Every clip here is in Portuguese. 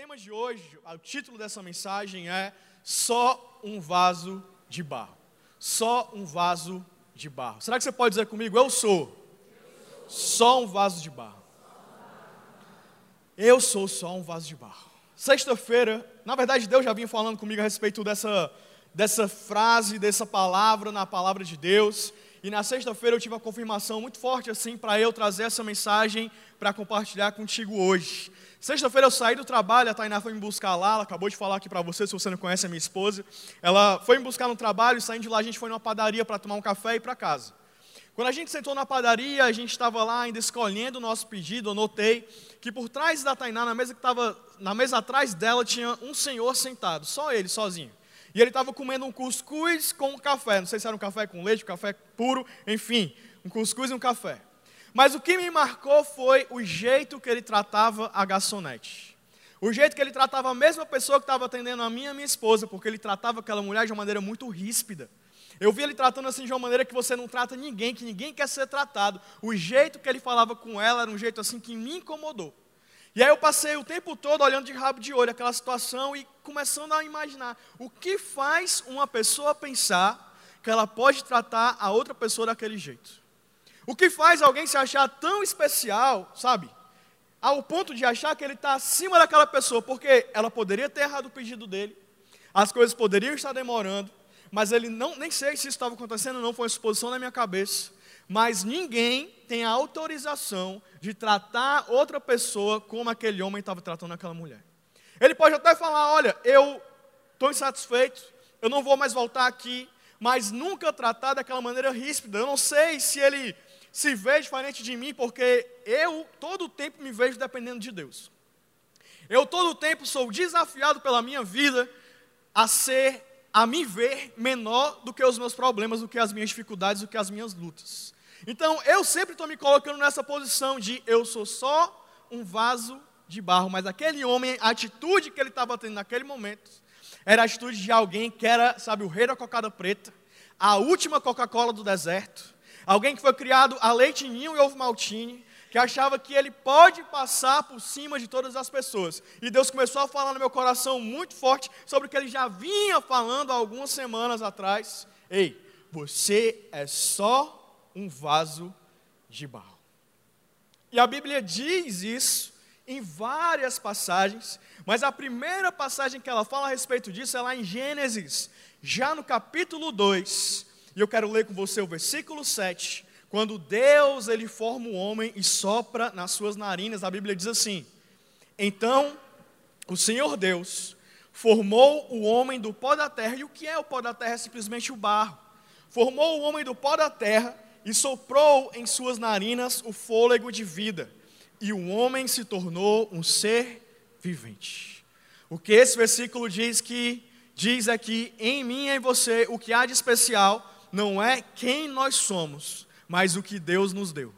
tema de hoje, o título dessa mensagem é Só um vaso de barro. Só um vaso de barro. Será que você pode dizer comigo? Eu sou só um vaso de barro. Eu sou só um vaso de barro. Sexta-feira, na verdade, Deus já vinha falando comigo a respeito dessa, dessa frase, dessa palavra na palavra de Deus. E na sexta-feira eu tive uma confirmação muito forte assim para eu trazer essa mensagem para compartilhar contigo hoje. Sexta-feira eu saí do trabalho, a Tainá foi me buscar lá, ela acabou de falar aqui para você, se você não conhece a minha esposa. Ela foi me buscar no trabalho, e saindo de lá a gente foi numa padaria para tomar um café e ir para casa. Quando a gente sentou na padaria, a gente estava lá ainda escolhendo o nosso pedido, eu notei que por trás da Tainá, na mesa que estava, na mesa atrás dela, tinha um senhor sentado, só ele, sozinho. E ele estava comendo um cuscuz com um café, não sei se era um café com leite, um café puro, enfim, um cuscuz e um café. Mas o que me marcou foi o jeito que ele tratava a garçonete. O jeito que ele tratava a mesma pessoa que estava atendendo a minha e a minha esposa, porque ele tratava aquela mulher de uma maneira muito ríspida. Eu vi ele tratando assim de uma maneira que você não trata ninguém, que ninguém quer ser tratado. O jeito que ele falava com ela era um jeito assim que me incomodou. E aí eu passei o tempo todo olhando de rabo de olho aquela situação e começando a imaginar o que faz uma pessoa pensar que ela pode tratar a outra pessoa daquele jeito. O que faz alguém se achar tão especial, sabe? Ao ponto de achar que ele está acima daquela pessoa, porque ela poderia ter errado o pedido dele, as coisas poderiam estar demorando, mas ele não, nem sei se isso estava acontecendo, não foi uma suposição na minha cabeça, mas ninguém tem a autorização de tratar outra pessoa como aquele homem estava tratando aquela mulher. Ele pode até falar: olha, eu estou insatisfeito, eu não vou mais voltar aqui, mas nunca tratar daquela maneira ríspida. Eu não sei se ele se vê diferente de mim, porque eu todo o tempo me vejo dependendo de Deus. Eu todo o tempo sou desafiado pela minha vida a ser, a me ver menor do que os meus problemas, do que as minhas dificuldades, do que as minhas lutas. Então eu sempre estou me colocando nessa posição de eu sou só um vaso de barro, mas aquele homem, a atitude que ele estava tendo naquele momento, era a atitude de alguém que era, sabe, o rei da cocada preta, a última Coca-Cola do deserto, Alguém que foi criado a leite ninho e ovo maltine, que achava que ele pode passar por cima de todas as pessoas. E Deus começou a falar no meu coração muito forte sobre o que ele já vinha falando há algumas semanas atrás. Ei, você é só um vaso de barro. E a Bíblia diz isso em várias passagens, mas a primeira passagem que ela fala a respeito disso é lá em Gênesis, já no capítulo 2, e eu quero ler com você o versículo 7. Quando Deus ele forma o homem e sopra nas suas narinas, a Bíblia diz assim: Então o Senhor Deus formou o homem do pó da terra, e o que é o pó da terra? É simplesmente o barro. Formou o homem do pó da terra e soprou em suas narinas o fôlego de vida, e o homem se tornou um ser vivente. O que esse versículo diz que diz aqui em mim e em você o que há de especial não é quem nós somos, mas o que Deus nos deu.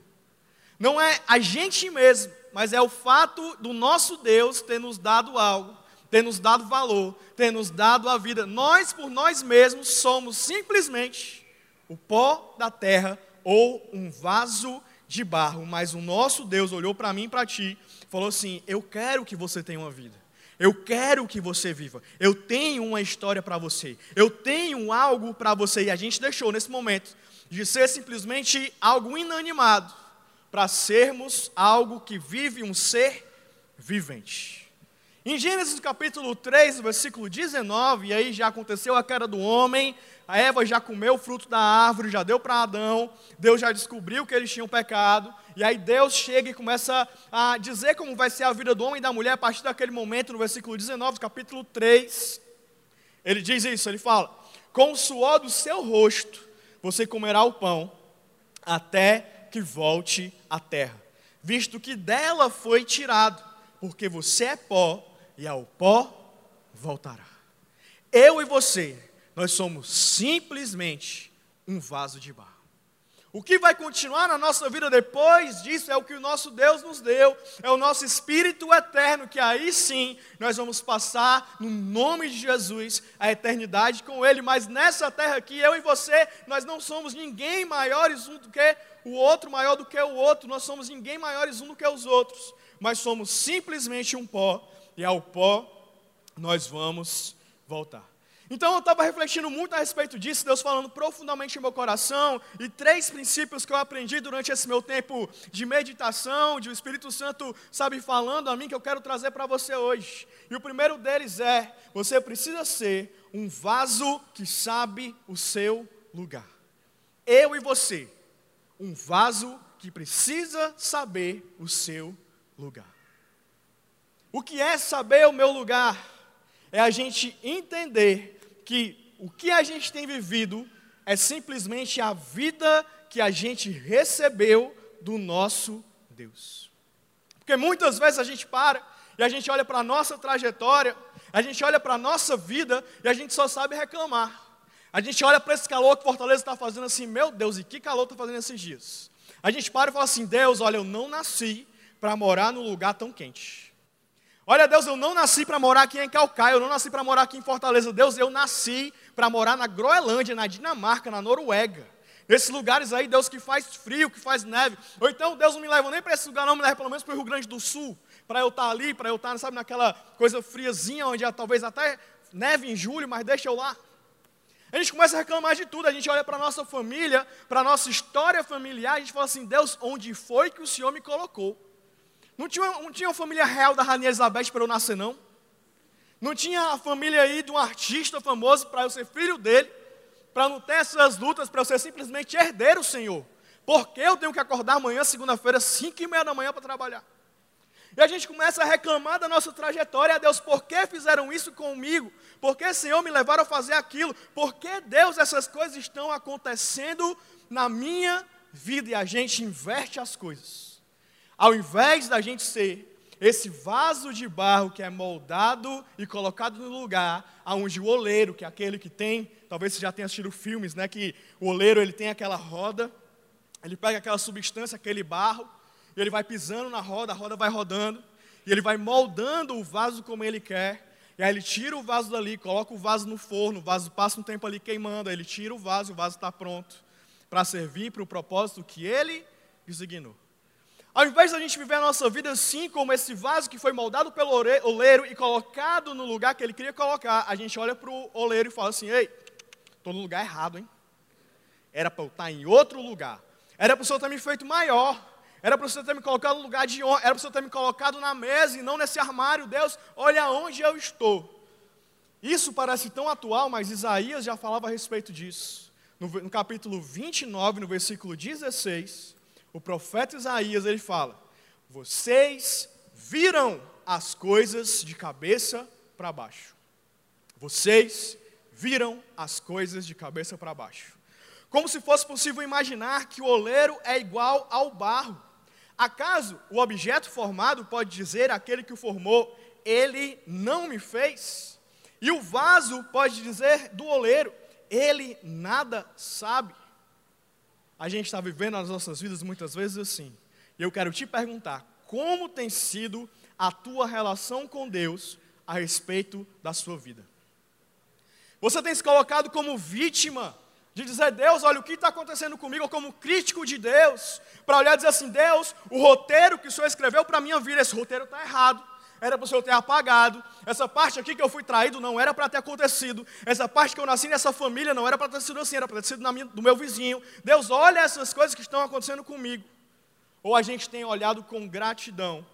Não é a gente mesmo, mas é o fato do nosso Deus ter nos dado algo, ter nos dado valor, ter nos dado a vida. Nós, por nós mesmos, somos simplesmente o pó da terra ou um vaso de barro, mas o nosso Deus olhou para mim e para ti, falou assim: Eu quero que você tenha uma vida. Eu quero que você viva. Eu tenho uma história para você. Eu tenho algo para você. E a gente deixou nesse momento de ser simplesmente algo inanimado para sermos algo que vive um ser vivente. Em Gênesis capítulo 3, versículo 19, e aí já aconteceu a queda do homem, a Eva já comeu o fruto da árvore, já deu para Adão, Deus já descobriu que eles tinham pecado, e aí Deus chega e começa a dizer como vai ser a vida do homem e da mulher a partir daquele momento, no versículo 19, capítulo 3. Ele diz isso, ele fala: Com o suor do seu rosto você comerá o pão, até que volte à terra, visto que dela foi tirado, porque você é pó, e ao pó voltará. Eu e você nós somos simplesmente um vaso de barro. O que vai continuar na nossa vida depois disso é o que o nosso Deus nos deu, é o nosso Espírito eterno, que aí sim nós vamos passar, no nome de Jesus, a eternidade com Ele. Mas nessa terra aqui, eu e você, nós não somos ninguém maiores um do que o outro, maior do que o outro, nós somos ninguém maiores um do que os outros, mas somos simplesmente um pó e ao pó nós vamos voltar. Então eu estava refletindo muito a respeito disso, Deus falando profundamente no meu coração, e três princípios que eu aprendi durante esse meu tempo de meditação, de o Espírito Santo, sabe, falando a mim, que eu quero trazer para você hoje. E o primeiro deles é: você precisa ser um vaso que sabe o seu lugar. Eu e você, um vaso que precisa saber o seu lugar. O que é saber o meu lugar? É a gente entender que o que a gente tem vivido é simplesmente a vida que a gente recebeu do nosso Deus. Porque muitas vezes a gente para e a gente olha para a nossa trajetória, a gente olha para a nossa vida e a gente só sabe reclamar. A gente olha para esse calor que Fortaleza está fazendo assim, meu Deus, e que calor está fazendo esses dias? A gente para e fala assim, Deus, olha, eu não nasci para morar num lugar tão quente. Olha, Deus, eu não nasci para morar aqui em Calcaia, eu não nasci para morar aqui em Fortaleza. Deus, eu nasci para morar na Groenlândia, na Dinamarca, na Noruega. Nesses lugares aí, Deus, que faz frio, que faz neve. Ou então, Deus não me leva nem para esse lugar, não, me leva pelo menos para o Rio Grande do Sul. Para eu estar tá ali, para eu estar, tá, sabe, naquela coisa friazinha, onde talvez até neve em julho, mas deixa eu lá. A gente começa a reclamar de tudo, a gente olha para a nossa família, para a nossa história familiar, a gente fala assim: Deus, onde foi que o Senhor me colocou? Não tinha, não tinha a família real da Rainha Elizabeth para eu nascer, não. Não tinha a família aí de um artista famoso para eu ser filho dele, para não ter essas lutas, para eu ser simplesmente herdeiro, Senhor. Porque eu tenho que acordar amanhã, segunda-feira, cinco e meia da manhã para trabalhar. E a gente começa a reclamar da nossa trajetória, Deus, por que fizeram isso comigo? Por que, Senhor, me levaram a fazer aquilo? Por que, Deus, essas coisas estão acontecendo na minha vida? E a gente inverte as coisas. Ao invés da gente ser esse vaso de barro que é moldado e colocado no lugar aonde o oleiro, que é aquele que tem, talvez você já tenha assistido filmes, né, que o oleiro ele tem aquela roda, ele pega aquela substância, aquele barro, e ele vai pisando na roda, a roda vai rodando, e ele vai moldando o vaso como ele quer. E aí ele tira o vaso dali, coloca o vaso no forno, o vaso passa um tempo ali queimando, aí ele tira o vaso, o vaso está pronto para servir para o propósito que ele designou. Ao invés da gente viver a nossa vida assim, como esse vaso que foi moldado pelo oleiro e colocado no lugar que ele queria colocar, a gente olha para o oleiro e fala assim: ei, estou no lugar errado, hein? Era para eu estar em outro lugar. Era para o Senhor ter me feito maior. Era para o Senhor ter me colocado no lugar de honra. Era para o Senhor ter me colocado na mesa e não nesse armário. Deus, olha onde eu estou. Isso parece tão atual, mas Isaías já falava a respeito disso. No, no capítulo 29, no versículo 16 o profeta Isaías ele fala: Vocês viram as coisas de cabeça para baixo. Vocês viram as coisas de cabeça para baixo. Como se fosse possível imaginar que o oleiro é igual ao barro. Acaso o objeto formado pode dizer aquele que o formou, ele não me fez? E o vaso pode dizer do oleiro, ele nada sabe a gente está vivendo as nossas vidas muitas vezes assim. E eu quero te perguntar: como tem sido a tua relação com Deus a respeito da sua vida? Você tem se colocado como vítima de dizer, Deus, olha o que está acontecendo comigo, ou como crítico de Deus, para olhar e dizer assim: Deus, o roteiro que o Senhor escreveu para a minha vida, esse roteiro está errado era para o Senhor ter apagado. Essa parte aqui que eu fui traído não era para ter acontecido. Essa parte que eu nasci nessa família não era para ter sido assim, era para ter sido minha, do meu vizinho. Deus, olha essas coisas que estão acontecendo comigo. Ou a gente tem olhado com gratidão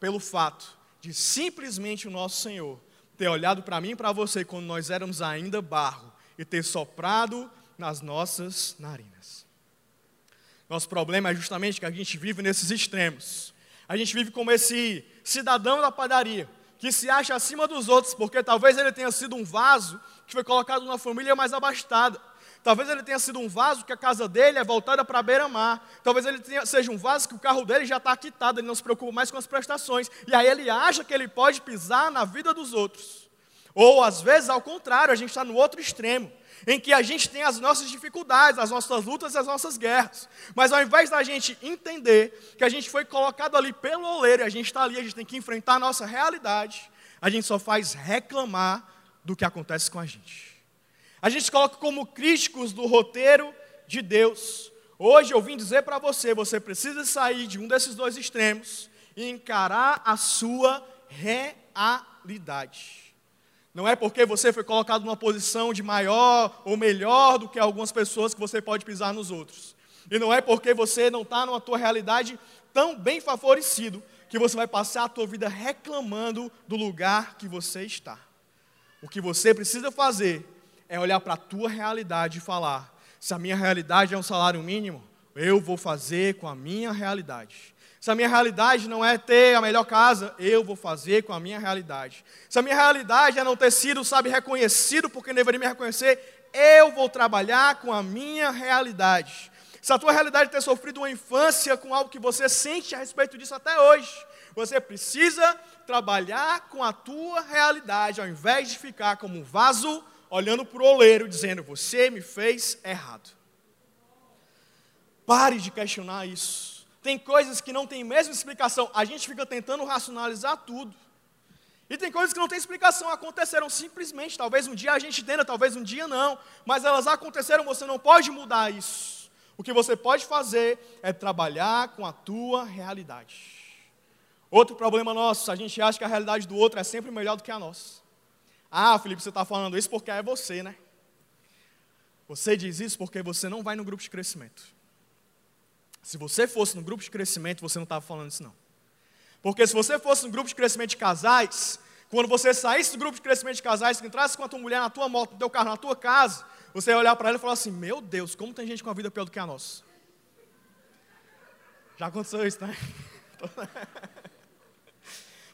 pelo fato de simplesmente o nosso Senhor ter olhado para mim e para você quando nós éramos ainda barro e ter soprado nas nossas narinas. Nosso problema é justamente que a gente vive nesses extremos. A gente vive como esse cidadão da padaria, que se acha acima dos outros, porque talvez ele tenha sido um vaso que foi colocado numa família mais abastada. Talvez ele tenha sido um vaso que a casa dele é voltada para a beira-mar. Talvez ele tenha, seja um vaso que o carro dele já está quitado, ele não se preocupa mais com as prestações. E aí ele acha que ele pode pisar na vida dos outros. Ou às vezes, ao contrário, a gente está no outro extremo em que a gente tem as nossas dificuldades, as nossas lutas e as nossas guerras. Mas ao invés da gente entender que a gente foi colocado ali pelo oleiro e a gente está ali, a gente tem que enfrentar a nossa realidade, a gente só faz reclamar do que acontece com a gente. A gente se coloca como críticos do roteiro de Deus. Hoje eu vim dizer para você: você precisa sair de um desses dois extremos e encarar a sua realidade realidade. Não é porque você foi colocado numa posição de maior ou melhor do que algumas pessoas que você pode pisar nos outros. E não é porque você não está numa tua realidade tão bem favorecido que você vai passar a tua vida reclamando do lugar que você está. O que você precisa fazer é olhar para a tua realidade e falar: se a minha realidade é um salário mínimo, eu vou fazer com a minha realidade. Se a minha realidade não é ter a melhor casa, eu vou fazer com a minha realidade. Se a minha realidade é não ter sido, sabe, reconhecido por quem deveria me reconhecer, eu vou trabalhar com a minha realidade. Se a tua realidade é ter sofrido uma infância com algo que você sente a respeito disso até hoje, você precisa trabalhar com a tua realidade, ao invés de ficar como um vaso olhando para o oleiro, dizendo: Você me fez errado. Pare de questionar isso. Tem coisas que não tem mesma explicação. A gente fica tentando racionalizar tudo. E tem coisas que não tem explicação, aconteceram simplesmente. Talvez um dia a gente entenda, talvez um dia não. Mas elas aconteceram, você não pode mudar isso. O que você pode fazer é trabalhar com a tua realidade. Outro problema nosso, a gente acha que a realidade do outro é sempre melhor do que a nossa. Ah, Felipe, você está falando isso porque é você, né? Você diz isso porque você não vai no grupo de crescimento. Se você fosse no grupo de crescimento, você não estava falando isso, não. Porque se você fosse no grupo de crescimento de casais, quando você saísse do grupo de crescimento de casais, que entrasse com a tua mulher na tua moto, no teu carro, na tua casa, você ia olhar para ela e falar assim: Meu Deus, como tem gente com a vida pior do que a nossa. Já aconteceu isso, né?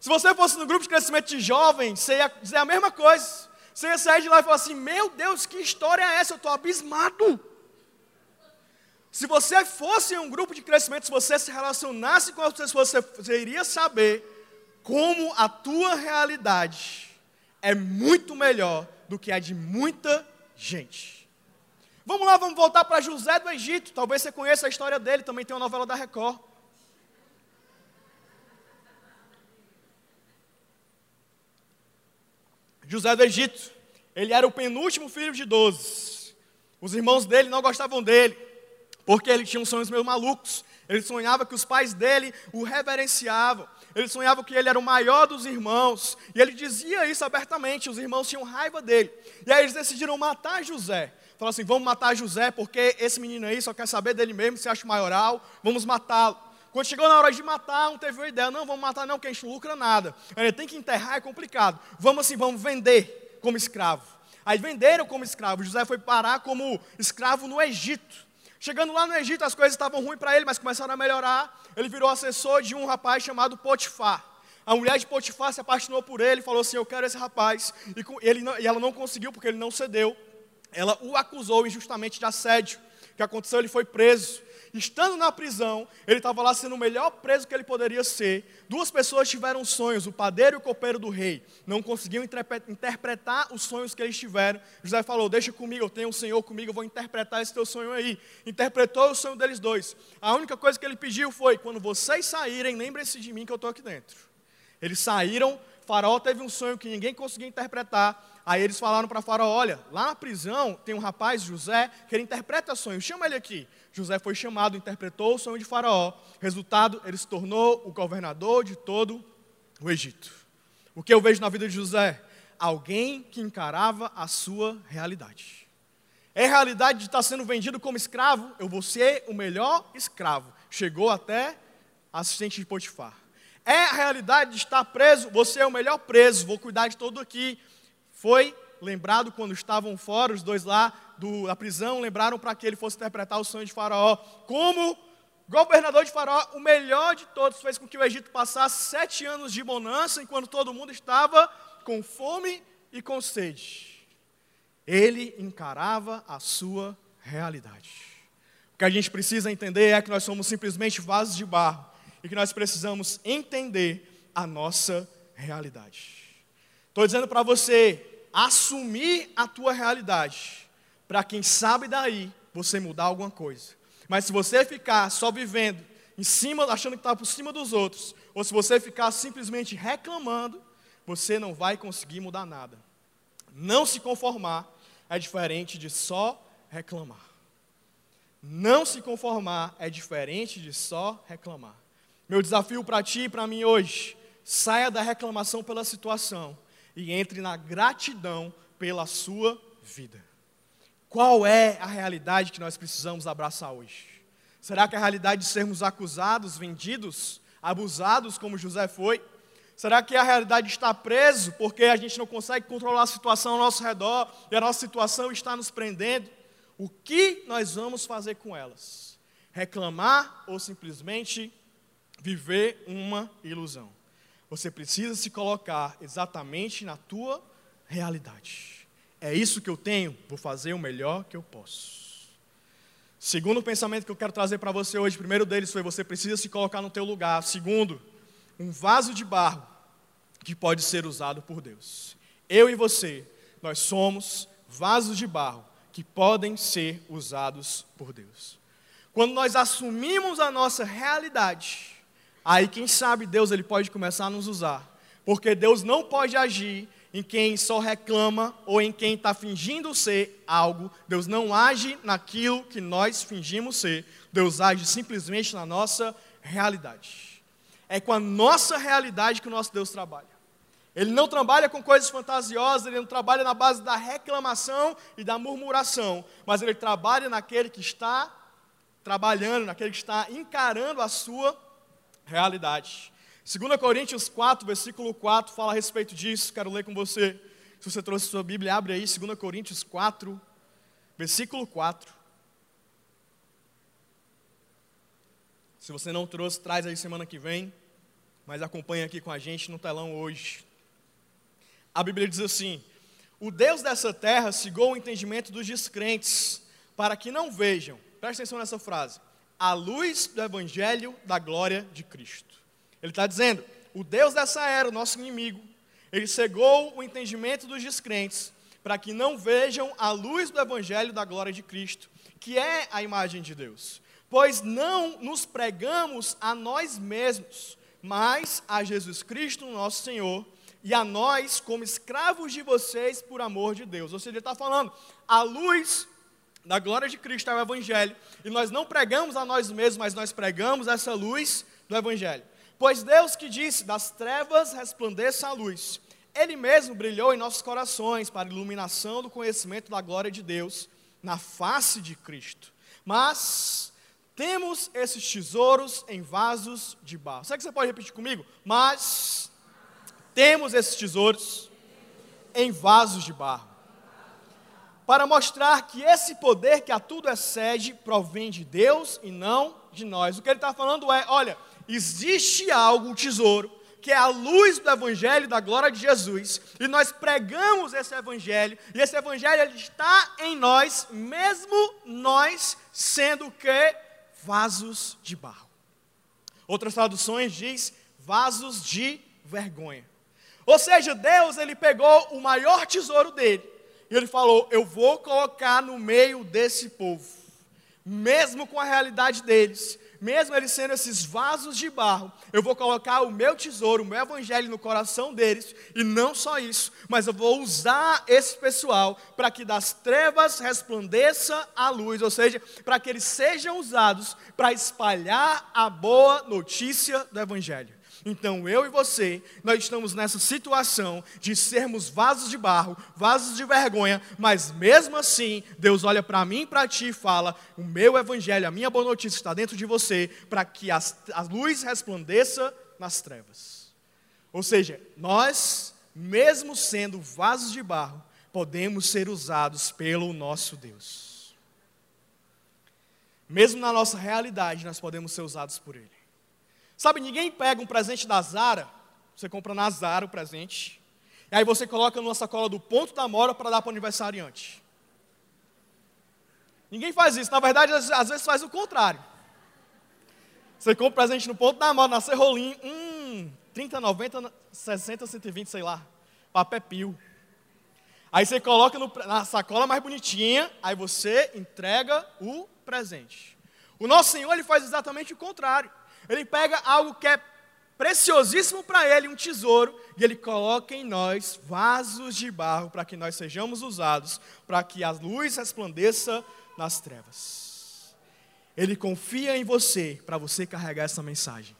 Se você fosse no grupo de crescimento de jovens, você ia dizer a mesma coisa. Você ia sair de lá e falar assim: Meu Deus, que história é essa? Eu estou abismado. Se você fosse em um grupo de crescimento, se você se relacionasse com as pessoas, você, você iria saber como a tua realidade é muito melhor do que a de muita gente. Vamos lá, vamos voltar para José do Egito. Talvez você conheça a história dele, também tem uma novela da Record. José do Egito, ele era o penúltimo filho de doze. Os irmãos dele não gostavam dele. Porque ele tinha uns sonhos meio malucos. Ele sonhava que os pais dele o reverenciavam. Ele sonhava que ele era o maior dos irmãos. E ele dizia isso abertamente. Os irmãos tinham raiva dele. E aí eles decidiram matar José. Falaram assim: vamos matar José porque esse menino aí só quer saber dele mesmo, se acha maioral, vamos matá-lo. Quando chegou na hora de matar, um teve uma ideia: não, vamos matar não, que a gente não lucra nada. Ele tem que enterrar, é complicado. Vamos assim, vamos vender como escravo. Aí venderam como escravo. José foi parar como escravo no Egito. Chegando lá no Egito, as coisas estavam ruins para ele, mas começaram a melhorar. Ele virou assessor de um rapaz chamado Potifar. A mulher de Potifar se apaixonou por ele falou assim: Eu quero esse rapaz. E, ele não, e ela não conseguiu porque ele não cedeu. Ela o acusou injustamente de assédio. O que aconteceu? Ele foi preso. Estando na prisão, ele estava lá sendo o melhor preso que ele poderia ser. Duas pessoas tiveram sonhos, o padeiro e o copeiro do rei. Não conseguiam interpretar os sonhos que eles tiveram. José falou: Deixa comigo, eu tenho um Senhor comigo, eu vou interpretar esse teu sonho aí. Interpretou o sonho deles dois. A única coisa que ele pediu foi: Quando vocês saírem, lembrem-se de mim que eu estou aqui dentro. Eles saíram, Faraó teve um sonho que ninguém conseguia interpretar. Aí eles falaram para Faraó: Olha, lá na prisão tem um rapaz, José, que ele interpreta sonhos, chama ele aqui. José foi chamado, interpretou o sonho de Faraó. Resultado, ele se tornou o governador de todo o Egito. O que eu vejo na vida de José? Alguém que encarava a sua realidade. É realidade de estar sendo vendido como escravo, eu vou ser o melhor escravo. Chegou até assistente de Potifar. É a realidade de estar preso, você é o melhor preso, vou cuidar de todo aqui. Foi lembrado quando estavam fora, os dois lá do, da prisão, lembraram para que ele fosse interpretar o sonho de Faraó. Como governador de Faraó, o melhor de todos, fez com que o Egito passasse sete anos de bonança, enquanto todo mundo estava com fome e com sede. Ele encarava a sua realidade. O que a gente precisa entender é que nós somos simplesmente vasos de barro e que nós precisamos entender a nossa realidade. Estou dizendo para você, assumir a tua realidade, para quem sabe daí você mudar alguma coisa. Mas se você ficar só vivendo em cima, achando que está por cima dos outros, ou se você ficar simplesmente reclamando, você não vai conseguir mudar nada. Não se conformar é diferente de só reclamar. Não se conformar é diferente de só reclamar. Meu desafio para ti e para mim hoje saia da reclamação pela situação e entre na gratidão pela sua vida. Qual é a realidade que nós precisamos abraçar hoje? Será que a realidade de sermos acusados, vendidos, abusados, como José foi? Será que a realidade de estar preso porque a gente não consegue controlar a situação ao nosso redor e a nossa situação está nos prendendo? O que nós vamos fazer com elas? Reclamar ou simplesmente viver uma ilusão? Você precisa se colocar exatamente na tua realidade. É isso que eu tenho, vou fazer o melhor que eu posso. Segundo pensamento que eu quero trazer para você hoje, primeiro deles foi você precisa se colocar no teu lugar. Segundo, um vaso de barro que pode ser usado por Deus. Eu e você, nós somos vasos de barro que podem ser usados por Deus. Quando nós assumimos a nossa realidade, Aí, quem sabe, Deus ele pode começar a nos usar. Porque Deus não pode agir em quem só reclama ou em quem está fingindo ser algo. Deus não age naquilo que nós fingimos ser. Deus age simplesmente na nossa realidade. É com a nossa realidade que o nosso Deus trabalha. Ele não trabalha com coisas fantasiosas, ele não trabalha na base da reclamação e da murmuração, mas ele trabalha naquele que está trabalhando, naquele que está encarando a sua realidade. 2 Coríntios 4, versículo 4, fala a respeito disso, quero ler com você. Se você trouxe sua Bíblia, abre aí, 2 Coríntios 4, versículo 4. Se você não trouxe, traz aí semana que vem, mas acompanha aqui com a gente no telão hoje. A Bíblia diz assim: O Deus dessa terra cegou o entendimento dos descrentes, para que não vejam, presta atenção nessa frase, a luz do evangelho da glória de Cristo. Ele está dizendo: o Deus dessa era, o nosso inimigo, ele cegou o entendimento dos descrentes para que não vejam a luz do evangelho da glória de Cristo, que é a imagem de Deus. Pois não nos pregamos a nós mesmos, mas a Jesus Cristo, nosso Senhor, e a nós como escravos de vocês por amor de Deus. Ou seja, ele está falando, a luz da glória de Cristo é o Evangelho, e nós não pregamos a nós mesmos, mas nós pregamos essa luz do Evangelho. Pois Deus que disse: das trevas resplandeça a luz, Ele mesmo brilhou em nossos corações para a iluminação do conhecimento da glória de Deus na face de Cristo. Mas temos esses tesouros em vasos de barro. Será que você pode repetir comigo? Mas temos esses tesouros em vasos de barro para mostrar que esse poder que a tudo excede provém de Deus e não de nós. O que ele está falando é: olha, existe algo, um tesouro, que é a luz do Evangelho da glória de Jesus, e nós pregamos esse Evangelho, e esse Evangelho está em nós, mesmo nós sendo que vasos de barro. Outras traduções diz vasos de vergonha. Ou seja, Deus ele pegou o maior tesouro dele e ele falou: Eu vou colocar no meio desse povo, mesmo com a realidade deles, mesmo eles sendo esses vasos de barro, eu vou colocar o meu tesouro, o meu evangelho no coração deles, e não só isso, mas eu vou usar esse pessoal para que das trevas resplandeça a luz, ou seja, para que eles sejam usados para espalhar a boa notícia do evangelho. Então eu e você, nós estamos nessa situação de sermos vasos de barro, vasos de vergonha, mas mesmo assim, Deus olha para mim e para ti e fala: o meu evangelho, a minha boa notícia está dentro de você, para que as, a luz resplandeça nas trevas. Ou seja, nós, mesmo sendo vasos de barro, podemos ser usados pelo nosso Deus. Mesmo na nossa realidade, nós podemos ser usados por Ele. Sabe, ninguém pega um presente da Zara, você compra na Zara o presente, e aí você coloca numa sacola do ponto da mora para dar para o aniversariante. Ninguém faz isso, na verdade, às, vezes faz o contrário. Você compra presente no ponto da mora, na Serrolim, hum, 30, 90, 60, 120, sei lá, papel pio. Aí você coloca no, na sacola mais bonitinha, aí você entrega o presente. O nosso Senhor, ele faz exatamente o contrário. Ele pega algo que é preciosíssimo para ele, um tesouro, e ele coloca em nós vasos de barro para que nós sejamos usados, para que a luz resplandeça nas trevas. Ele confia em você para você carregar essa mensagem.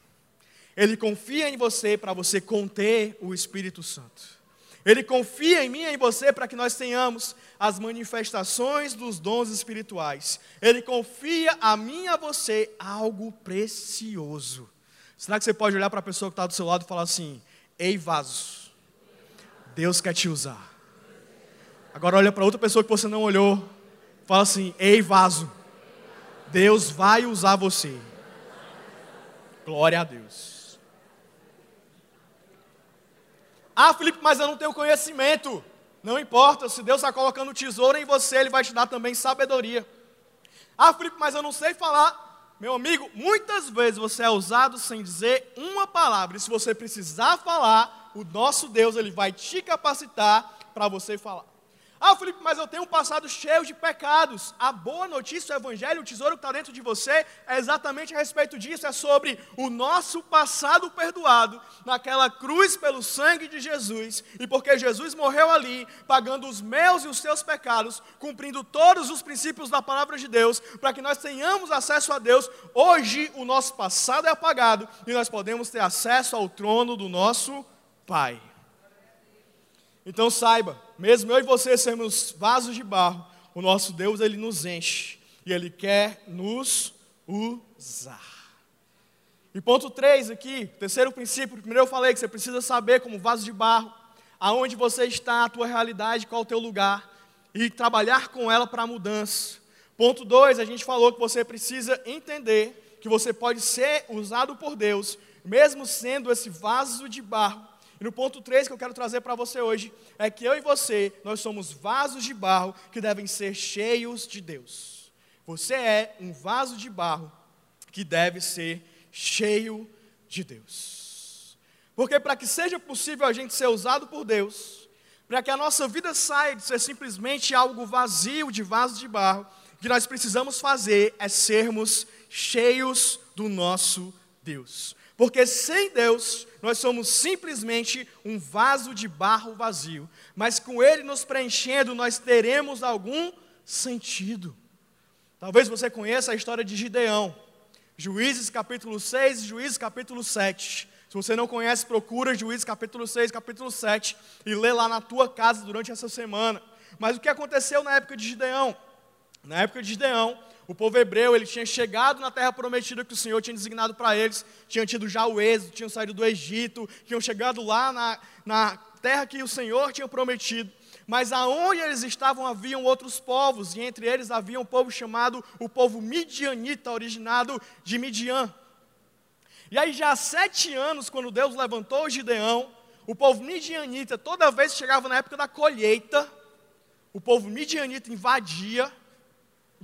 Ele confia em você para você conter o Espírito Santo. Ele confia em mim e em você para que nós tenhamos as manifestações dos dons espirituais. Ele confia a mim e a você algo precioso. Será que você pode olhar para a pessoa que está do seu lado e falar assim: Ei, vaso, Deus quer te usar. Agora olha para outra pessoa que você não olhou, fala assim: Ei, vaso, Deus vai usar você. Glória a Deus. Ah, Felipe, mas eu não tenho conhecimento. Não importa, se Deus está colocando tesouro em você, Ele vai te dar também sabedoria. Ah, Felipe, mas eu não sei falar. Meu amigo, muitas vezes você é usado sem dizer uma palavra. E se você precisar falar, o nosso Deus ele vai te capacitar para você falar. Ah, Felipe, mas eu tenho um passado cheio de pecados. A boa notícia, o Evangelho, o tesouro que está dentro de você, é exatamente a respeito disso. É sobre o nosso passado perdoado naquela cruz pelo sangue de Jesus. E porque Jesus morreu ali, pagando os meus e os seus pecados, cumprindo todos os princípios da palavra de Deus, para que nós tenhamos acesso a Deus. Hoje o nosso passado é apagado e nós podemos ter acesso ao trono do nosso Pai. Então saiba, mesmo eu e você sermos vasos de barro, o nosso Deus ele nos enche e ele quer nos usar. E ponto 3 aqui, terceiro princípio, primeiro eu falei que você precisa saber como vaso de barro, aonde você está, a tua realidade, qual o teu lugar e trabalhar com ela para a mudança. Ponto 2, a gente falou que você precisa entender que você pode ser usado por Deus, mesmo sendo esse vaso de barro e no ponto 3 que eu quero trazer para você hoje é que eu e você, nós somos vasos de barro que devem ser cheios de Deus. Você é um vaso de barro que deve ser cheio de Deus. Porque para que seja possível a gente ser usado por Deus, para que a nossa vida saia de ser simplesmente algo vazio de vaso de barro, o que nós precisamos fazer é sermos cheios do nosso Deus. Porque sem Deus, nós somos simplesmente um vaso de barro vazio, mas com Ele nos preenchendo, nós teremos algum sentido. Talvez você conheça a história de Gideão, Juízes capítulo 6 e Juízes capítulo 7. Se você não conhece, procura Juízes capítulo 6, capítulo 7 e lê lá na tua casa durante essa semana. Mas o que aconteceu na época de Gideão? Na época de Gideão, o povo hebreu, ele tinha chegado na terra prometida que o Senhor tinha designado para eles, tinham tido já o êxodo, tinham saído do Egito, tinham chegado lá na, na terra que o Senhor tinha prometido. Mas aonde eles estavam haviam outros povos, e entre eles havia um povo chamado o povo midianita, originado de Midian. E aí, já há sete anos, quando Deus levantou Gideão, o povo midianita, toda vez que chegava na época da colheita, o povo midianita invadia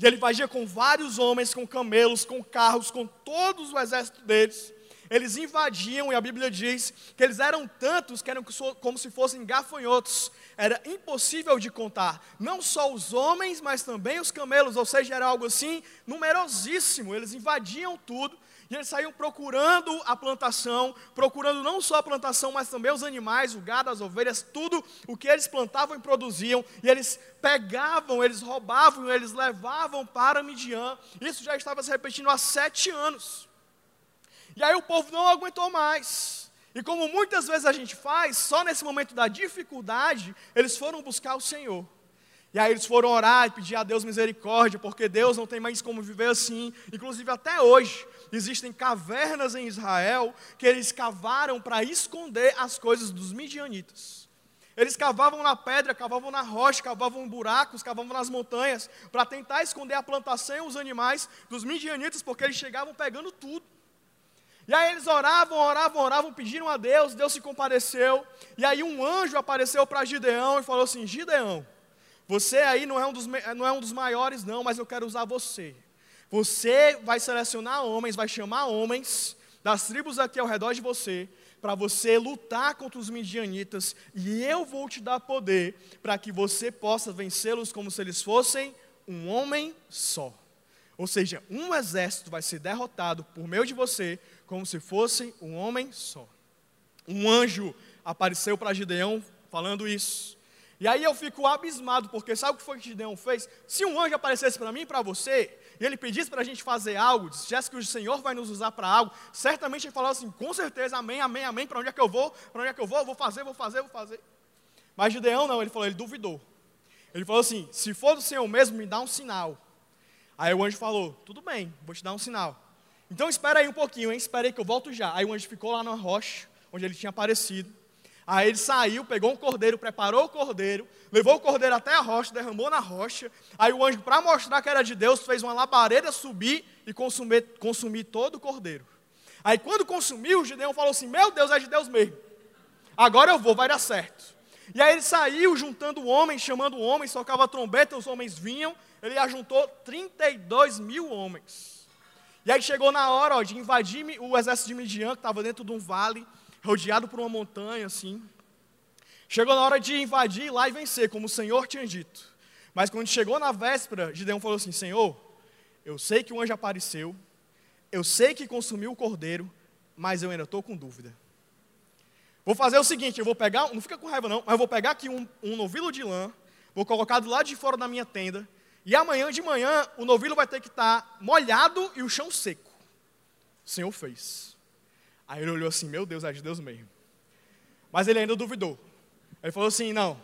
e ele vagia com vários homens, com camelos, com carros, com todos o exército deles. Eles invadiam, e a Bíblia diz que eles eram tantos que eram como se fossem gafanhotos. Era impossível de contar. Não só os homens, mas também os camelos, ou seja, era algo assim numerosíssimo. Eles invadiam tudo e eles saíam procurando a plantação, procurando não só a plantação, mas também os animais, o gado, as ovelhas, tudo o que eles plantavam e produziam. E eles pegavam, eles roubavam, eles levavam para Midian. Isso já estava se repetindo há sete anos. E aí o povo não aguentou mais. E como muitas vezes a gente faz, só nesse momento da dificuldade, eles foram buscar o Senhor. E aí eles foram orar e pedir a Deus misericórdia, porque Deus não tem mais como viver assim. Inclusive até hoje, existem cavernas em Israel que eles cavaram para esconder as coisas dos midianitas. Eles cavavam na pedra, cavavam na rocha, cavavam buracos, cavavam nas montanhas, para tentar esconder a plantação e os animais dos midianitas, porque eles chegavam pegando tudo. E aí eles oravam, oravam, oravam, pediram a Deus, Deus se compadeceu. E aí um anjo apareceu para Gideão e falou assim: Gideão, você aí não é, um dos, não é um dos maiores, não, mas eu quero usar você. Você vai selecionar homens, vai chamar homens das tribos aqui ao redor de você, para você lutar contra os midianitas, e eu vou te dar poder para que você possa vencê-los como se eles fossem um homem só. Ou seja, um exército vai ser derrotado por meio de você, como se fosse um homem só. Um anjo apareceu para Gideão falando isso. E aí eu fico abismado, porque sabe o que foi que Gideão fez? Se um anjo aparecesse para mim e para você, e ele pedisse para a gente fazer algo, dissesse que o Senhor vai nos usar para algo, certamente ele falava assim: com certeza, amém, amém, amém, para onde é que eu vou? Para onde é que eu vou? Vou fazer, vou fazer, vou fazer. Mas Gideão não, ele falou, ele duvidou. Ele falou assim: se for do Senhor mesmo, me dá um sinal. Aí o anjo falou: tudo bem, vou te dar um sinal. Então espera aí um pouquinho, hein? Espera aí que eu volto já. Aí o anjo ficou lá na rocha, onde ele tinha aparecido. Aí ele saiu, pegou um cordeiro, preparou o cordeiro, levou o cordeiro até a rocha, derramou na rocha. Aí o anjo, para mostrar que era de Deus, fez uma labareda subir e consumir, consumir todo o cordeiro. Aí quando consumiu, o Gideão falou assim: Meu Deus, é de Deus mesmo. Agora eu vou, vai dar certo. E aí ele saiu juntando homens, chamando homens, tocava trombeta, os homens vinham. Ele ajuntou 32 mil homens. E aí chegou na hora ó, de invadir o exército de Midian, que estava dentro de um vale rodeado por uma montanha assim. Chegou na hora de invadir lá e vencer, como o Senhor tinha dito. Mas quando chegou na véspera, Gideão falou assim: Senhor, eu sei que o anjo apareceu, eu sei que consumiu o cordeiro, mas eu ainda estou com dúvida. Vou fazer o seguinte: eu vou pegar, não fica com raiva não, mas eu vou pegar aqui um, um novilo de lã, vou colocar do lado de fora da minha tenda, e amanhã de manhã o novilo vai ter que estar tá molhado e o chão seco. O Senhor fez. Aí ele olhou assim, meu Deus, é de Deus mesmo. Mas ele ainda duvidou. Ele falou assim: não,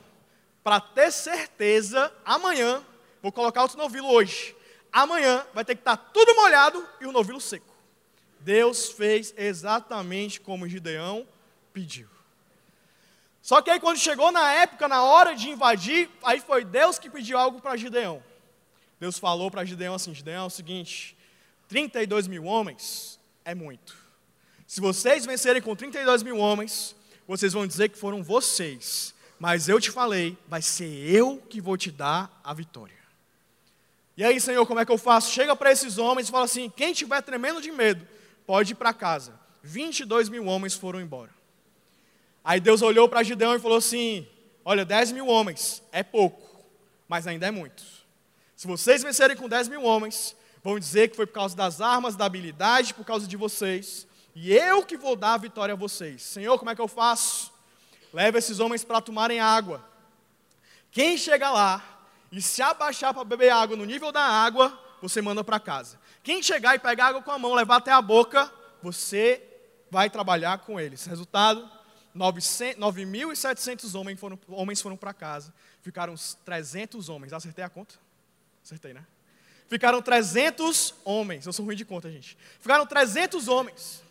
para ter certeza, amanhã, vou colocar outro novilo hoje. Amanhã vai ter que estar tudo molhado e o novilo seco. Deus fez exatamente como Gideão pediu. Só que aí quando chegou na época, na hora de invadir, aí foi Deus que pediu algo para Gideão. Deus falou para Gideão assim: Gideão, é o seguinte, 32 mil homens é muito. Se vocês vencerem com 32 mil homens, vocês vão dizer que foram vocês. Mas eu te falei, vai ser eu que vou te dar a vitória. E aí, Senhor, como é que eu faço? Chega para esses homens e fala assim: quem tiver tremendo de medo, pode ir para casa. 22 mil homens foram embora. Aí Deus olhou para Gideão e falou assim: Olha, 10 mil homens é pouco, mas ainda é muito. Se vocês vencerem com 10 mil homens, vão dizer que foi por causa das armas, da habilidade, por causa de vocês. E eu que vou dar a vitória a vocês. Senhor, como é que eu faço? Leva esses homens para tomarem água. Quem chega lá e se abaixar para beber água no nível da água, você manda para casa. Quem chegar e pegar água com a mão, levar até a boca, você vai trabalhar com eles. Resultado: 9.700 homens foram, homens foram para casa. Ficaram 300 homens. Acertei a conta? Acertei, né? Ficaram 300 homens. Eu sou ruim de conta, gente. Ficaram 300 homens.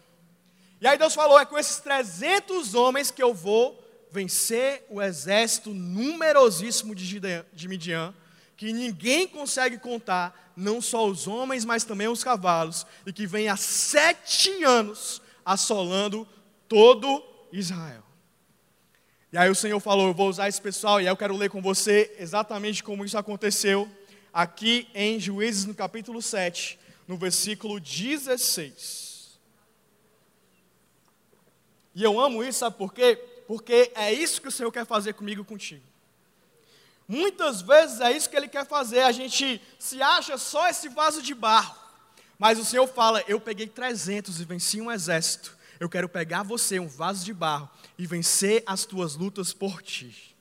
E aí Deus falou: é com esses 300 homens que eu vou vencer o exército numerosíssimo de Midian, que ninguém consegue contar, não só os homens, mas também os cavalos, e que vem há sete anos assolando todo Israel. E aí o Senhor falou: Eu vou usar esse pessoal, e aí eu quero ler com você exatamente como isso aconteceu, aqui em Juízes, no capítulo 7, no versículo 16. E eu amo isso, sabe por quê? Porque é isso que o Senhor quer fazer comigo contigo. Muitas vezes é isso que Ele quer fazer, a gente se acha só esse vaso de barro. Mas o Senhor fala: Eu peguei 300 e venci um exército. Eu quero pegar você, um vaso de barro, e vencer as tuas lutas por ti.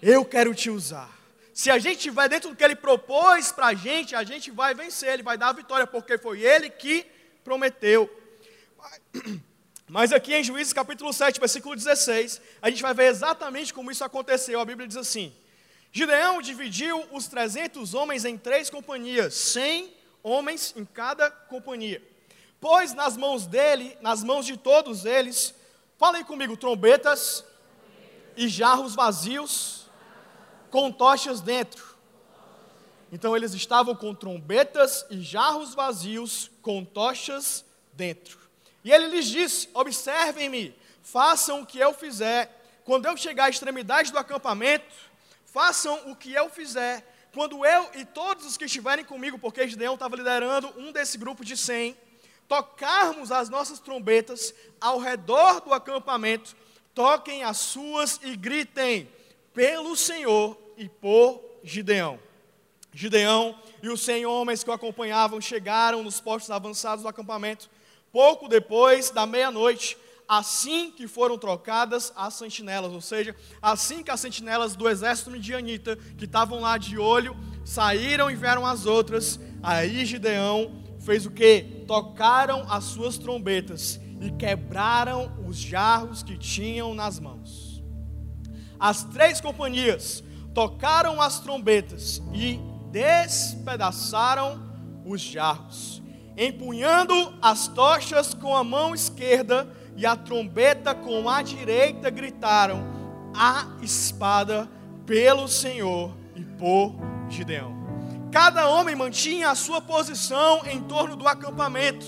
Eu quero te usar. Se a gente vai dentro do que Ele propôs para a gente, a gente vai vencer, Ele vai dar a vitória, porque foi Ele que prometeu. Mas aqui em Juízes capítulo 7, versículo 16, a gente vai ver exatamente como isso aconteceu. A Bíblia diz assim: Gideão dividiu os 300 homens em três companhias, 100 homens em cada companhia. Pôs nas mãos dele, nas mãos de todos eles, falem comigo, trombetas e jarros vazios com tochas dentro. Então eles estavam com trombetas e jarros vazios com tochas dentro. E ele lhes disse: Observem-me, façam o que eu fizer. Quando eu chegar à extremidade do acampamento, façam o que eu fizer. Quando eu e todos os que estiverem comigo, porque Gideão estava liderando um desse grupo de cem, tocarmos as nossas trombetas ao redor do acampamento, toquem as suas e gritem pelo Senhor e por Gideão. Gideão e os cem homens que o acompanhavam chegaram nos postos avançados do acampamento pouco depois da meia-noite, assim que foram trocadas as sentinelas, ou seja, assim que as sentinelas do exército midianita, que estavam lá de olho, saíram e vieram as outras, Aí Gideão fez o que? Tocaram as suas trombetas e quebraram os jarros que tinham nas mãos. As três companhias tocaram as trombetas e despedaçaram os jarros, empunhando as tochas com a mão esquerda e a trombeta com a direita, gritaram: A espada pelo Senhor e por Gideão. Cada homem mantinha a sua posição em torno do acampamento,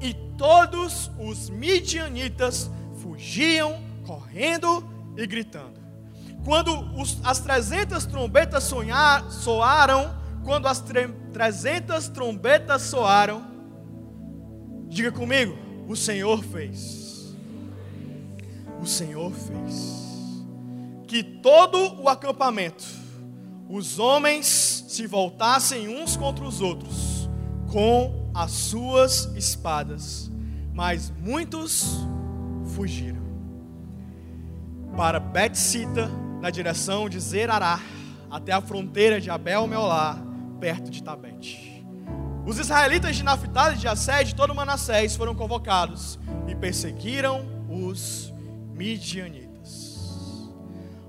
e todos os midianitas fugiam correndo e gritando. Quando os, as trezentas trombetas sonhar, soaram, quando as trezentas trombetas soaram, diga comigo: o Senhor fez. O Senhor fez. Que todo o acampamento, os homens se voltassem uns contra os outros, com as suas espadas, mas muitos fugiram. Para Betsita, na direção de Zerará, até a fronteira de Abel Meolá, perto de Tabete. Os israelitas de Naphtali, de Assé, de todo Manassés foram convocados e perseguiram os midianitas.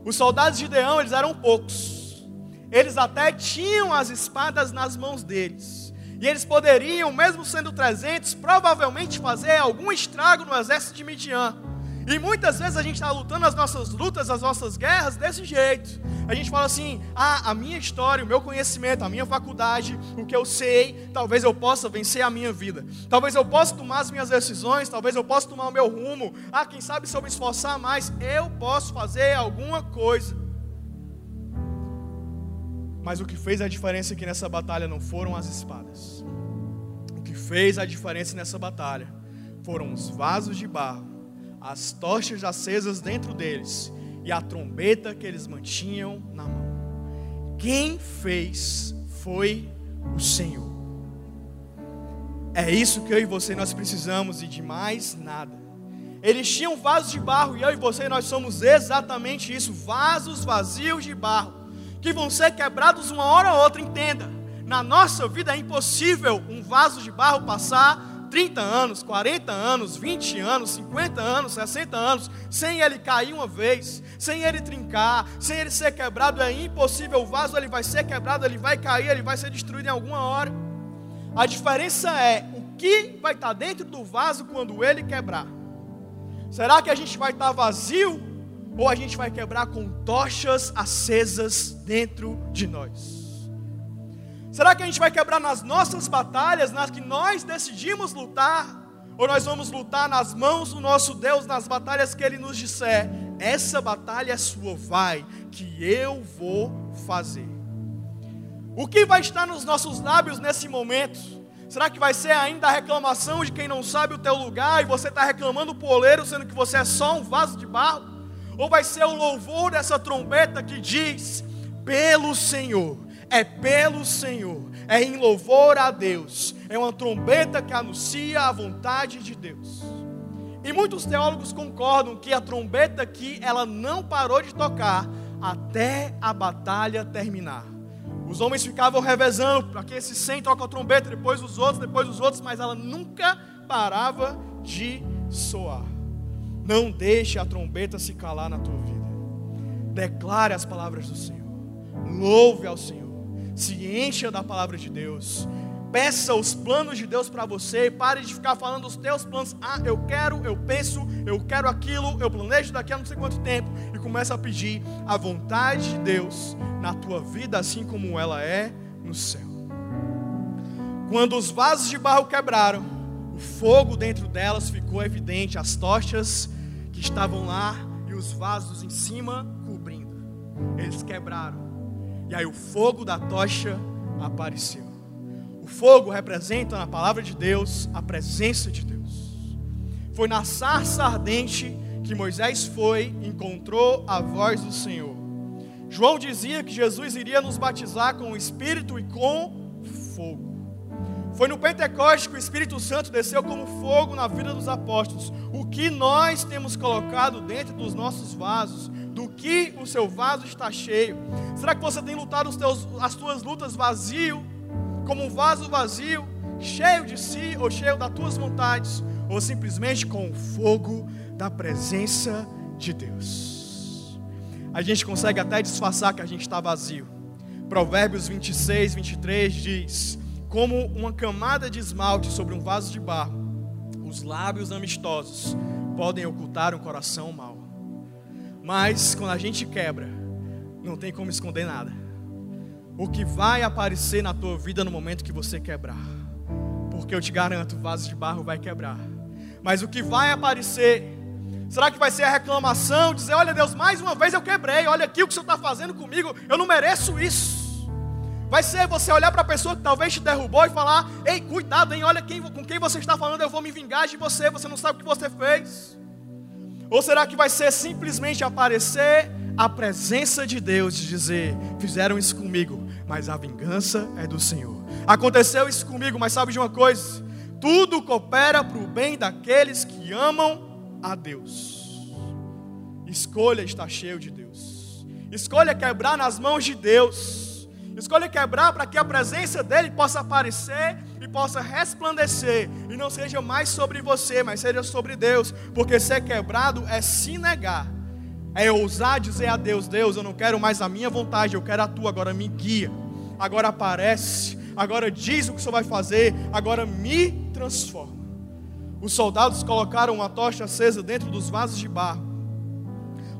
Os soldados de Deão, eles eram poucos. Eles até tinham as espadas nas mãos deles. E eles poderiam, mesmo sendo 300, provavelmente fazer algum estrago no exército de Midian. E muitas vezes a gente está lutando as nossas lutas, as nossas guerras desse jeito. A gente fala assim: ah, a minha história, o meu conhecimento, a minha faculdade, o que eu sei, talvez eu possa vencer a minha vida. Talvez eu possa tomar as minhas decisões, talvez eu possa tomar o meu rumo. Ah, quem sabe se eu me esforçar mais, eu posso fazer alguma coisa. Mas o que fez a diferença aqui nessa batalha não foram as espadas. O que fez a diferença nessa batalha foram os vasos de barro as tochas acesas dentro deles e a trombeta que eles mantinham na mão. Quem fez foi o Senhor. É isso que eu e você nós precisamos e de mais nada. Eles tinham vasos de barro e eu e você nós somos exatamente isso, vasos vazios de barro, que vão ser quebrados uma hora ou outra, entenda. Na nossa vida é impossível um vaso de barro passar 30 anos, 40 anos, 20 anos, 50 anos, 60 anos, sem ele cair uma vez, sem ele trincar, sem ele ser quebrado, é impossível. O vaso ele vai ser quebrado, ele vai cair, ele vai ser destruído em alguma hora. A diferença é o que vai estar dentro do vaso quando ele quebrar. Será que a gente vai estar vazio ou a gente vai quebrar com tochas acesas dentro de nós? Será que a gente vai quebrar nas nossas batalhas, nas que nós decidimos lutar? Ou nós vamos lutar nas mãos do nosso Deus, nas batalhas que Ele nos disser: essa batalha é sua, vai, que eu vou fazer. O que vai estar nos nossos lábios nesse momento? Será que vai ser ainda a reclamação de quem não sabe o teu lugar e você está reclamando o oleiro, sendo que você é só um vaso de barro? Ou vai ser o louvor dessa trombeta que diz: pelo Senhor é pelo Senhor, é em louvor a Deus, é uma trombeta que anuncia a vontade de Deus. E muitos teólogos concordam que a trombeta aqui ela não parou de tocar até a batalha terminar. Os homens ficavam revezando, para que esse 100 toca a trombeta, depois os outros, depois os outros, mas ela nunca parava de soar. Não deixe a trombeta se calar na tua vida. Declare as palavras do Senhor. Louve ao Senhor se encha da palavra de Deus. Peça os planos de Deus para você. Pare de ficar falando os teus planos. Ah, eu quero, eu penso, eu quero aquilo, eu planejo daqui a não sei quanto tempo. E começa a pedir a vontade de Deus na tua vida, assim como ela é no céu. Quando os vasos de barro quebraram, o fogo dentro delas ficou evidente, as tochas que estavam lá e os vasos em cima cobrindo. Eles quebraram e aí o fogo da tocha apareceu. O fogo representa na palavra de Deus a presença de Deus. Foi na sarça ardente que Moisés foi encontrou a voz do Senhor. João dizia que Jesus iria nos batizar com o Espírito e com fogo. Foi no Pentecoste que o Espírito Santo desceu como fogo na vida dos apóstolos. O que nós temos colocado dentro dos nossos vasos do que o seu vaso está cheio. Será que você tem lutado teus, as tuas lutas vazio? como um vaso vazio, cheio de si ou cheio das tuas vontades, ou simplesmente com o fogo da presença de Deus. A gente consegue até disfarçar que a gente está vazio. Provérbios 26, 23 diz: Como uma camada de esmalte sobre um vaso de barro, os lábios amistosos podem ocultar um coração mau. Mas quando a gente quebra, não tem como esconder nada. O que vai aparecer na tua vida no momento que você quebrar. Porque eu te garanto, o vaso de barro vai quebrar. Mas o que vai aparecer, será que vai ser a reclamação, dizer, olha Deus, mais uma vez eu quebrei, olha aqui o que o Senhor está fazendo comigo, eu não mereço isso. Vai ser você olhar para a pessoa que talvez te derrubou e falar, ei, cuidado, hein, olha quem, com quem você está falando, eu vou me vingar de você, você não sabe o que você fez. Ou será que vai ser simplesmente aparecer a presença de Deus de dizer: fizeram isso comigo, mas a vingança é do Senhor. Aconteceu isso comigo, mas sabe de uma coisa? Tudo coopera para o bem daqueles que amam a Deus. Escolha estar cheio de Deus. Escolha quebrar nas mãos de Deus. Escolha quebrar para que a presença dele possa aparecer e possa resplandecer e não seja mais sobre você, mas seja sobre Deus, porque ser quebrado é se negar é ousar dizer a Deus: Deus, eu não quero mais a minha vontade, eu quero a tua, agora me guia. Agora aparece, agora diz o que o Senhor vai fazer, agora me transforma. Os soldados colocaram uma tocha acesa dentro dos vasos de barro,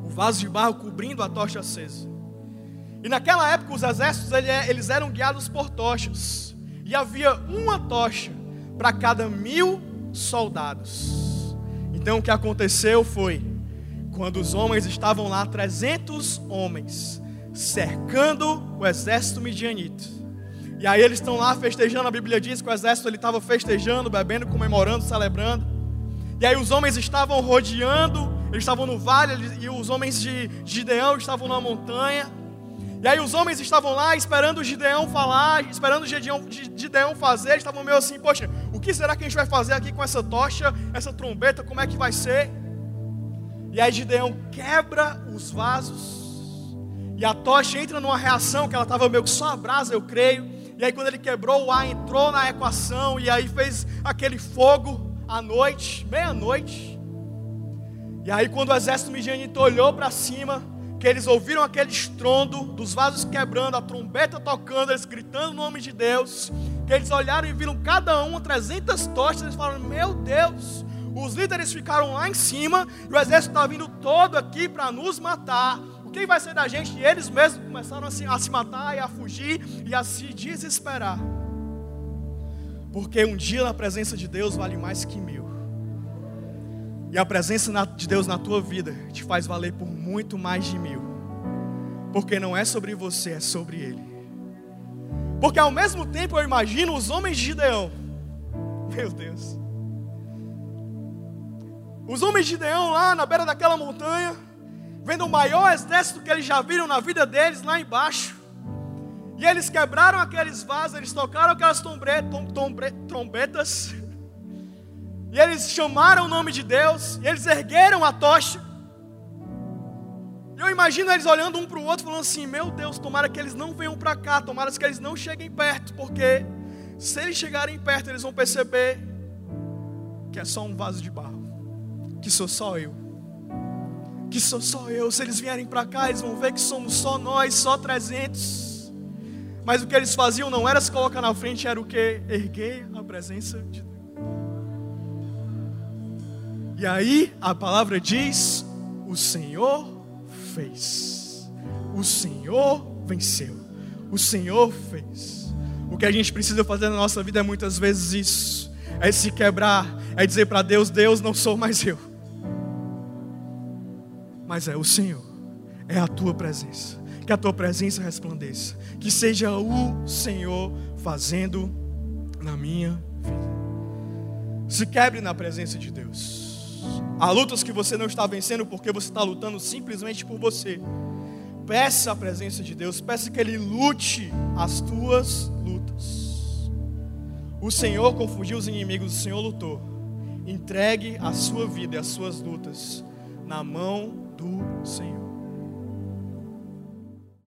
o vaso de barro cobrindo a tocha acesa. E naquela época os exércitos eles eram guiados por tochas, e havia uma tocha para cada mil soldados. Então o que aconteceu foi quando os homens estavam lá, 300 homens, cercando o exército midianita. E aí eles estão lá festejando, a Bíblia diz que o exército ele estava festejando, bebendo, comemorando, celebrando. E aí os homens estavam rodeando, eles estavam no vale, e os homens de Gideão estavam na montanha. E aí os homens estavam lá esperando o Gideão falar, esperando o Gideão, Gideão fazer, estavam meio assim, poxa, o que será que a gente vai fazer aqui com essa tocha, essa trombeta, como é que vai ser? E aí Gideão quebra os vasos. E a tocha entra numa reação que ela estava meio que só a brasa, eu creio. E aí quando ele quebrou, o ar entrou na equação. E aí fez aquele fogo à noite, meia-noite. E aí quando o exército midianita olhou para cima, que eles ouviram aquele estrondo dos vasos quebrando, a trombeta tocando, eles gritando o nome de Deus. Que eles olharam e viram cada um 300 tochas. Eles falaram: Meu Deus, os líderes ficaram lá em cima e o exército está vindo todo aqui para nos matar. O que vai ser da gente? E eles mesmos começaram a se, a se matar e a fugir e a se desesperar. Porque um dia na presença de Deus vale mais que mil. E a presença de Deus na tua vida te faz valer por muito mais de mil. Porque não é sobre você, é sobre Ele. Porque ao mesmo tempo eu imagino os homens de Gideão. Meu Deus. Os homens de Gideão lá na beira daquela montanha, vendo o maior exército que eles já viram na vida deles lá embaixo. E eles quebraram aqueles vasos, eles tocaram aquelas trombetas. E eles chamaram o nome de Deus, e eles ergueram a tocha. Eu imagino eles olhando um para o outro, falando assim: Meu Deus, tomara que eles não venham para cá, tomara que eles não cheguem perto, porque se eles chegarem perto, eles vão perceber que é só um vaso de barro que sou só eu. Que sou só eu. Se eles vierem para cá, eles vão ver que somos só nós, só 300. Mas o que eles faziam não era se colocar na frente, era o que? Erguer a presença de Deus. E aí a palavra diz: o Senhor fez. O Senhor venceu. O Senhor fez. O que a gente precisa fazer na nossa vida é muitas vezes isso: é se quebrar, é dizer para Deus: Deus, não sou mais eu mas é o Senhor, é a tua presença. Que a tua presença resplandeça. Que seja o Senhor fazendo na minha vida. Se quebre na presença de Deus. Há lutas que você não está vencendo porque você está lutando simplesmente por você. Peça a presença de Deus, peça que Ele lute as tuas lutas. O Senhor confundiu os inimigos, o Senhor lutou. Entregue a sua vida e as suas lutas na mão do Senhor.